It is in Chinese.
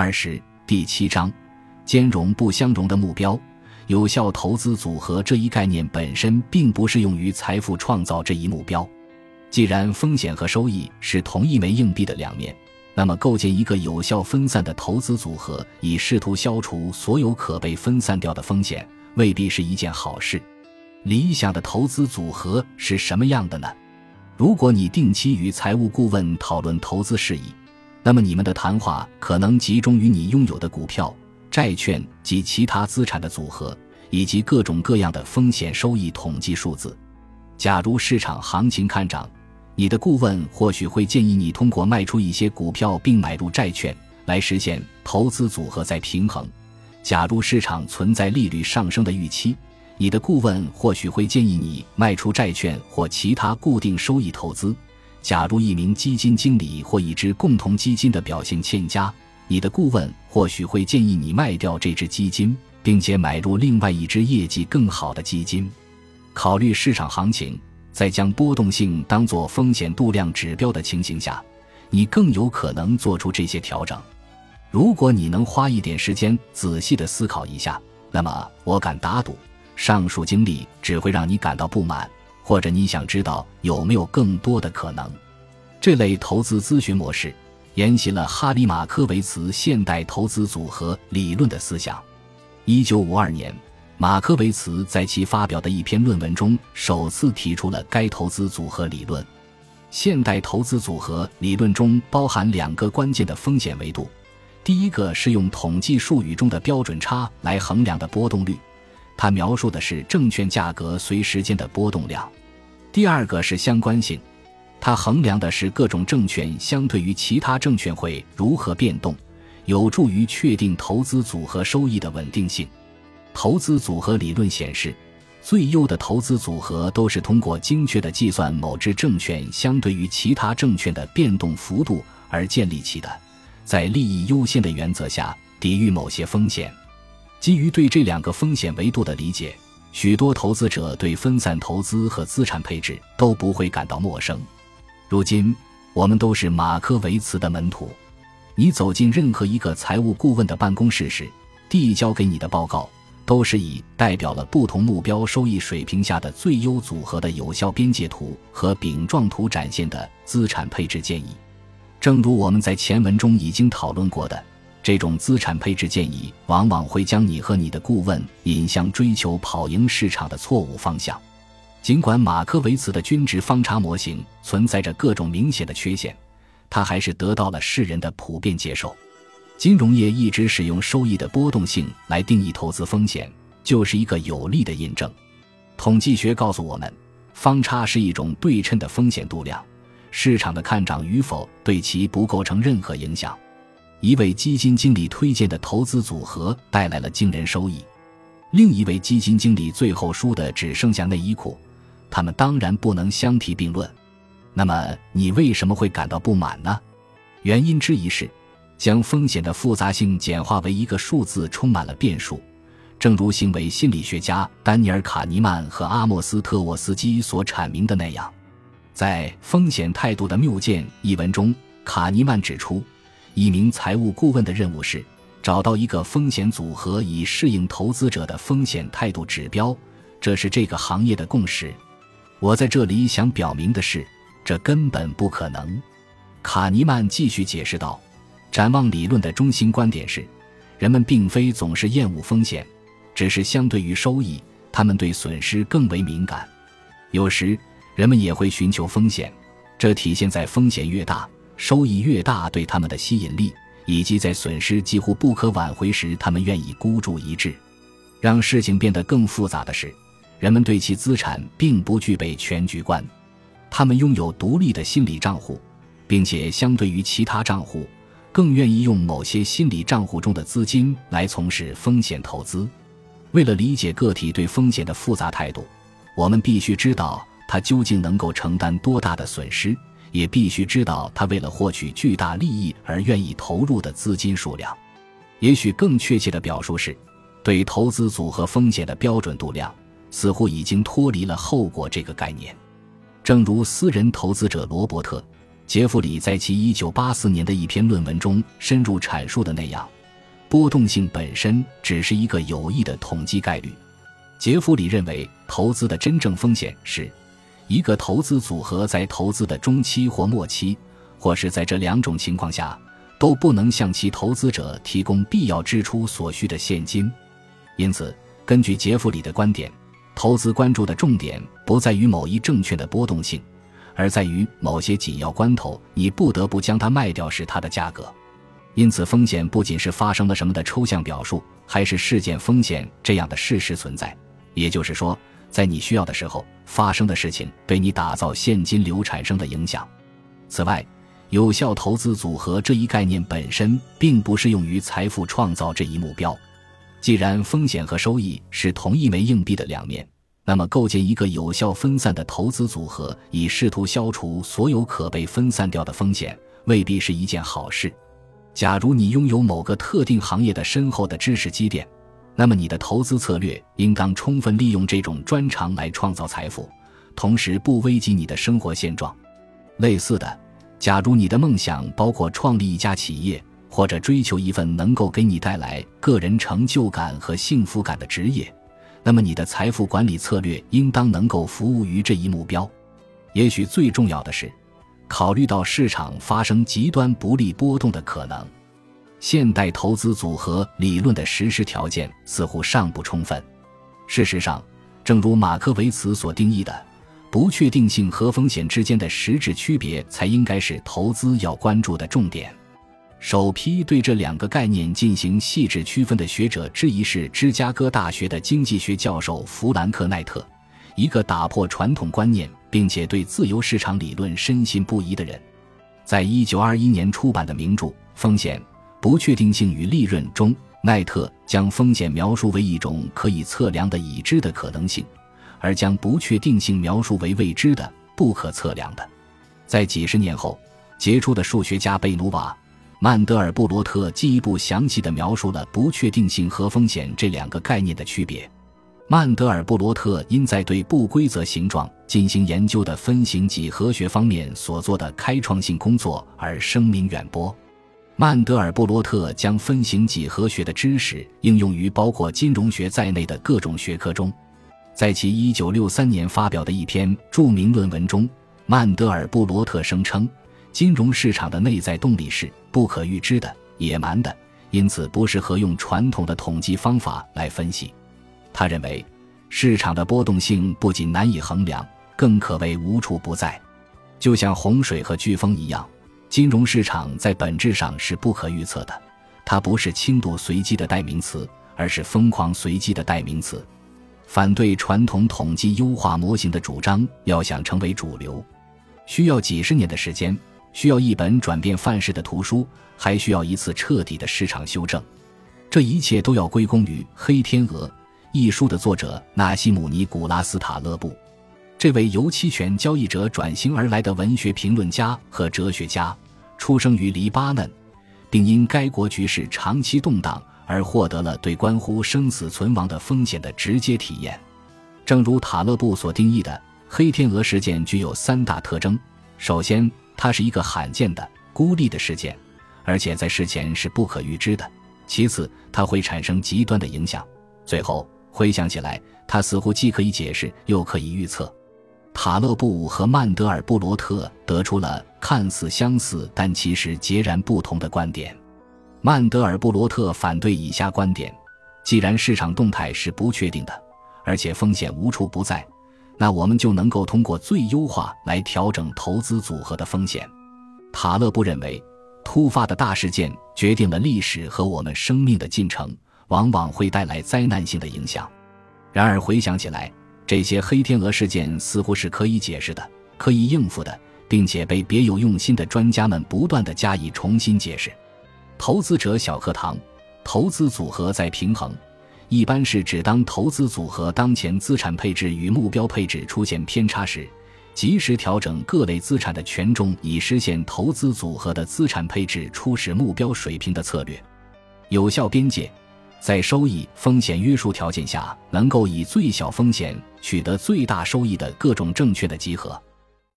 二十第七章，兼容不相容的目标。有效投资组合这一概念本身并不适用于财富创造这一目标。既然风险和收益是同一枚硬币的两面，那么构建一个有效分散的投资组合，以试图消除所有可被分散掉的风险，未必是一件好事。理想的投资组合是什么样的呢？如果你定期与财务顾问讨论投资事宜，那么你们的谈话可能集中于你拥有的股票。债券及其他资产的组合，以及各种各样的风险收益统计数字。假如市场行情看涨，你的顾问或许会建议你通过卖出一些股票并买入债券来实现投资组合再平衡。假如市场存在利率上升的预期，你的顾问或许会建议你卖出债券或其他固定收益投资。假如一名基金经理或一支共同基金的表现欠佳，你的顾问或许会建议你卖掉这只基金，并且买入另外一只业绩更好的基金。考虑市场行情，在将波动性当作风险度量指标的情形下，你更有可能做出这些调整。如果你能花一点时间仔细的思考一下，那么我敢打赌，上述经历只会让你感到不满，或者你想知道有没有更多的可能。这类投资咨询模式。沿袭了哈里马科维茨现代投资组合理论的思想。一九五二年，马科维茨在其发表的一篇论文中首次提出了该投资组合理论。现代投资组合理论中包含两个关键的风险维度：第一个是用统计术语中的标准差来衡量的波动率，它描述的是证券价格随时间的波动量；第二个是相关性。它衡量的是各种证券相对于其他证券会如何变动，有助于确定投资组合收益的稳定性。投资组合理论显示，最优的投资组合都是通过精确的计算某只证券相对于其他证券的变动幅度而建立起的，在利益优先的原则下抵御某些风险。基于对这两个风险维度的理解，许多投资者对分散投资和资产配置都不会感到陌生。如今，我们都是马科维茨的门徒。你走进任何一个财务顾问的办公室时，递交给你的报告都是以代表了不同目标收益水平下的最优组合的有效边界图和饼状图展现的资产配置建议。正如我们在前文中已经讨论过的，这种资产配置建议往往会将你和你的顾问引向追求跑赢市场的错误方向。尽管马克维茨的均值方差模型存在着各种明显的缺陷，它还是得到了世人的普遍接受。金融业一直使用收益的波动性来定义投资风险，就是一个有力的印证。统计学告诉我们，方差是一种对称的风险度量，市场的看涨与否对其不构成任何影响。一位基金经理推荐的投资组合带来了惊人收益，另一位基金经理最后输的只剩下内衣裤。他们当然不能相提并论。那么，你为什么会感到不满呢？原因之一是，将风险的复杂性简化为一个数字充满了变数。正如行为心理学家丹尼尔·卡尼曼和阿莫斯·特沃斯基所阐明的那样，在《风险态度的谬见》一文中，卡尼曼指出，一名财务顾问的任务是找到一个风险组合以适应投资者的风险态度指标。这是这个行业的共识。我在这里想表明的是，这根本不可能。卡尼曼继续解释道：“展望理论的中心观点是，人们并非总是厌恶风险，只是相对于收益，他们对损失更为敏感。有时，人们也会寻求风险，这体现在风险越大，收益越大对他们的吸引力，以及在损失几乎不可挽回时，他们愿意孤注一掷。让事情变得更复杂的是。”人们对其资产并不具备全局观，他们拥有独立的心理账户，并且相对于其他账户，更愿意用某些心理账户中的资金来从事风险投资。为了理解个体对风险的复杂态度，我们必须知道他究竟能够承担多大的损失，也必须知道他为了获取巨大利益而愿意投入的资金数量。也许更确切的表述是，对投资组合风险的标准度量。似乎已经脱离了后果这个概念，正如私人投资者罗伯特·杰弗里在其1984年的一篇论文中深入阐述的那样，波动性本身只是一个有益的统计概率。杰弗里认为，投资的真正风险是，一个投资组合在投资的中期或末期，或是在这两种情况下，都不能向其投资者提供必要支出所需的现金。因此，根据杰弗里的观点，投资关注的重点不在于某一证券的波动性。而在于某些紧要关头，你不得不将它卖掉时它的价格。因此，风险不仅是发生了什么的抽象表述，还是事件风险这样的事实存在。也就是说，在你需要的时候发生的事情对你打造现金流产生的影响。此外，有效投资组合这一概念本身并不适用于财富创造这一目标。既然风险和收益是同一枚硬币的两面。那么，构建一个有效分散的投资组合，以试图消除所有可被分散掉的风险，未必是一件好事。假如你拥有某个特定行业的深厚的知识积淀，那么你的投资策略应当充分利用这种专长来创造财富，同时不危及你的生活现状。类似的，假如你的梦想包括创立一家企业，或者追求一份能够给你带来个人成就感和幸福感的职业。那么，你的财富管理策略应当能够服务于这一目标。也许最重要的是，考虑到市场发生极端不利波动的可能。现代投资组合理论的实施条件似乎尚不充分。事实上，正如马克维茨所定义的，不确定性和风险之间的实质区别才应该是投资要关注的重点。首批对这两个概念进行细致区分的学者之一是芝加哥大学的经济学教授弗兰克·奈特，一个打破传统观念并且对自由市场理论深信不疑的人。在一九二一年出版的名著《风险、不确定性与利润》中，奈特将风险描述为一种可以测量的已知的可能性，而将不确定性描述为未知的、不可测量的。在几十年后，杰出的数学家贝努瓦。曼德尔布罗特进一步详细地描述了不确定性和风险这两个概念的区别。曼德尔布罗特因在对不规则形状进行研究的分形几何学方面所做的开创性工作而声名远播。曼德尔布罗特将分形几何学的知识应用于包括金融学在内的各种学科中。在其1963年发表的一篇著名论文中，曼德尔布罗特声称。金融市场的内在动力是不可预知的、野蛮的，因此不适合用传统的统计方法来分析。他认为，市场的波动性不仅难以衡量，更可谓无处不在。就像洪水和飓风一样，金融市场在本质上是不可预测的。它不是轻度随机的代名词，而是疯狂随机的代名词。反对传统统计优化模型的主张，要想成为主流，需要几十年的时间。需要一本转变范式的图书，还需要一次彻底的市场修正。这一切都要归功于《黑天鹅》一书的作者纳西姆尼古拉斯塔勒布。这位由期权交易者转型而来的文学评论家和哲学家，出生于黎巴嫩，并因该国局势长期动荡而获得了对关乎生死存亡的风险的直接体验。正如塔勒布所定义的，黑天鹅事件具有三大特征：首先，它是一个罕见的、孤立的事件，而且在事前是不可预知的。其次，它会产生极端的影响。最后，回想起来，它似乎既可以解释，又可以预测。塔勒布和曼德尔布罗特得出了看似相似但其实截然不同的观点。曼德尔布罗特反对以下观点：既然市场动态是不确定的，而且风险无处不在。那我们就能够通过最优化来调整投资组合的风险。塔勒布认为，突发的大事件决定了历史和我们生命的进程，往往会带来灾难性的影响。然而回想起来，这些黑天鹅事件似乎是可以解释的、可以应付的，并且被别有用心的专家们不断的加以重新解释。投资者小课堂：投资组合在平衡。一般是指当投资组合当前资产配置与目标配置出现偏差时，及时调整各类资产的权重，以实现投资组合的资产配置初始目标水平的策略。有效边界，在收益风险约束条件下，能够以最小风险取得最大收益的各种证券的集合。